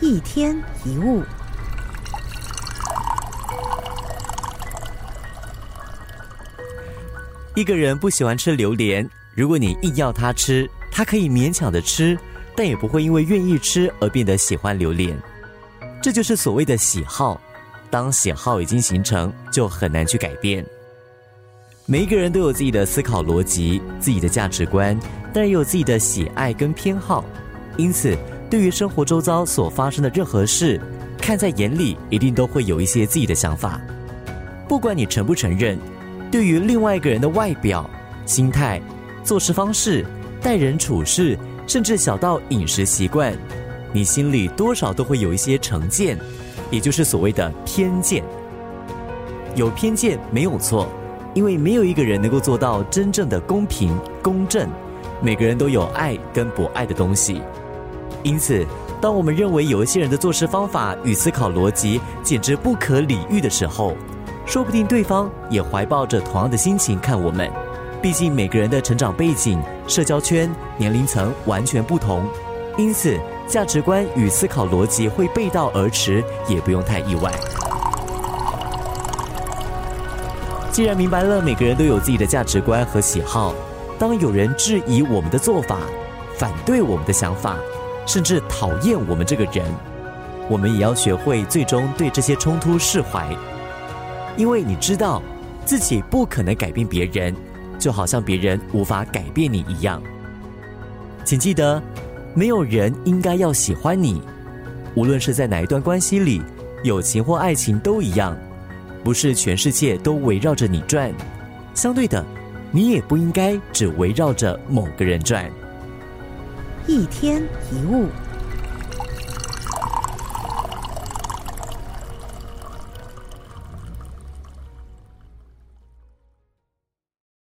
一天一物。一个人不喜欢吃榴莲，如果你硬要他吃，他可以勉强的吃，但也不会因为愿意吃而变得喜欢榴莲。这就是所谓的喜好。当喜好已经形成，就很难去改变。每一个人都有自己的思考逻辑、自己的价值观，但也有自己的喜爱跟偏好。因此，对于生活周遭所发生的任何事，看在眼里，一定都会有一些自己的想法。不管你承不承认。对于另外一个人的外表、心态、做事方式、待人处事，甚至小到饮食习惯，你心里多少都会有一些成见，也就是所谓的偏见。有偏见没有错，因为没有一个人能够做到真正的公平公正。每个人都有爱跟不爱的东西，因此，当我们认为有一些人的做事方法与思考逻辑简直不可理喻的时候，说不定对方也怀抱着同样的心情看我们，毕竟每个人的成长背景、社交圈、年龄层完全不同，因此价值观与思考逻辑会背道而驰，也不用太意外。既然明白了每个人都有自己的价值观和喜好，当有人质疑我们的做法、反对我们的想法，甚至讨厌我们这个人，我们也要学会最终对这些冲突释怀。因为你知道，自己不可能改变别人，就好像别人无法改变你一样。请记得，没有人应该要喜欢你，无论是在哪一段关系里，友情或爱情都一样。不是全世界都围绕着你转，相对的，你也不应该只围绕着某个人转。一天一物。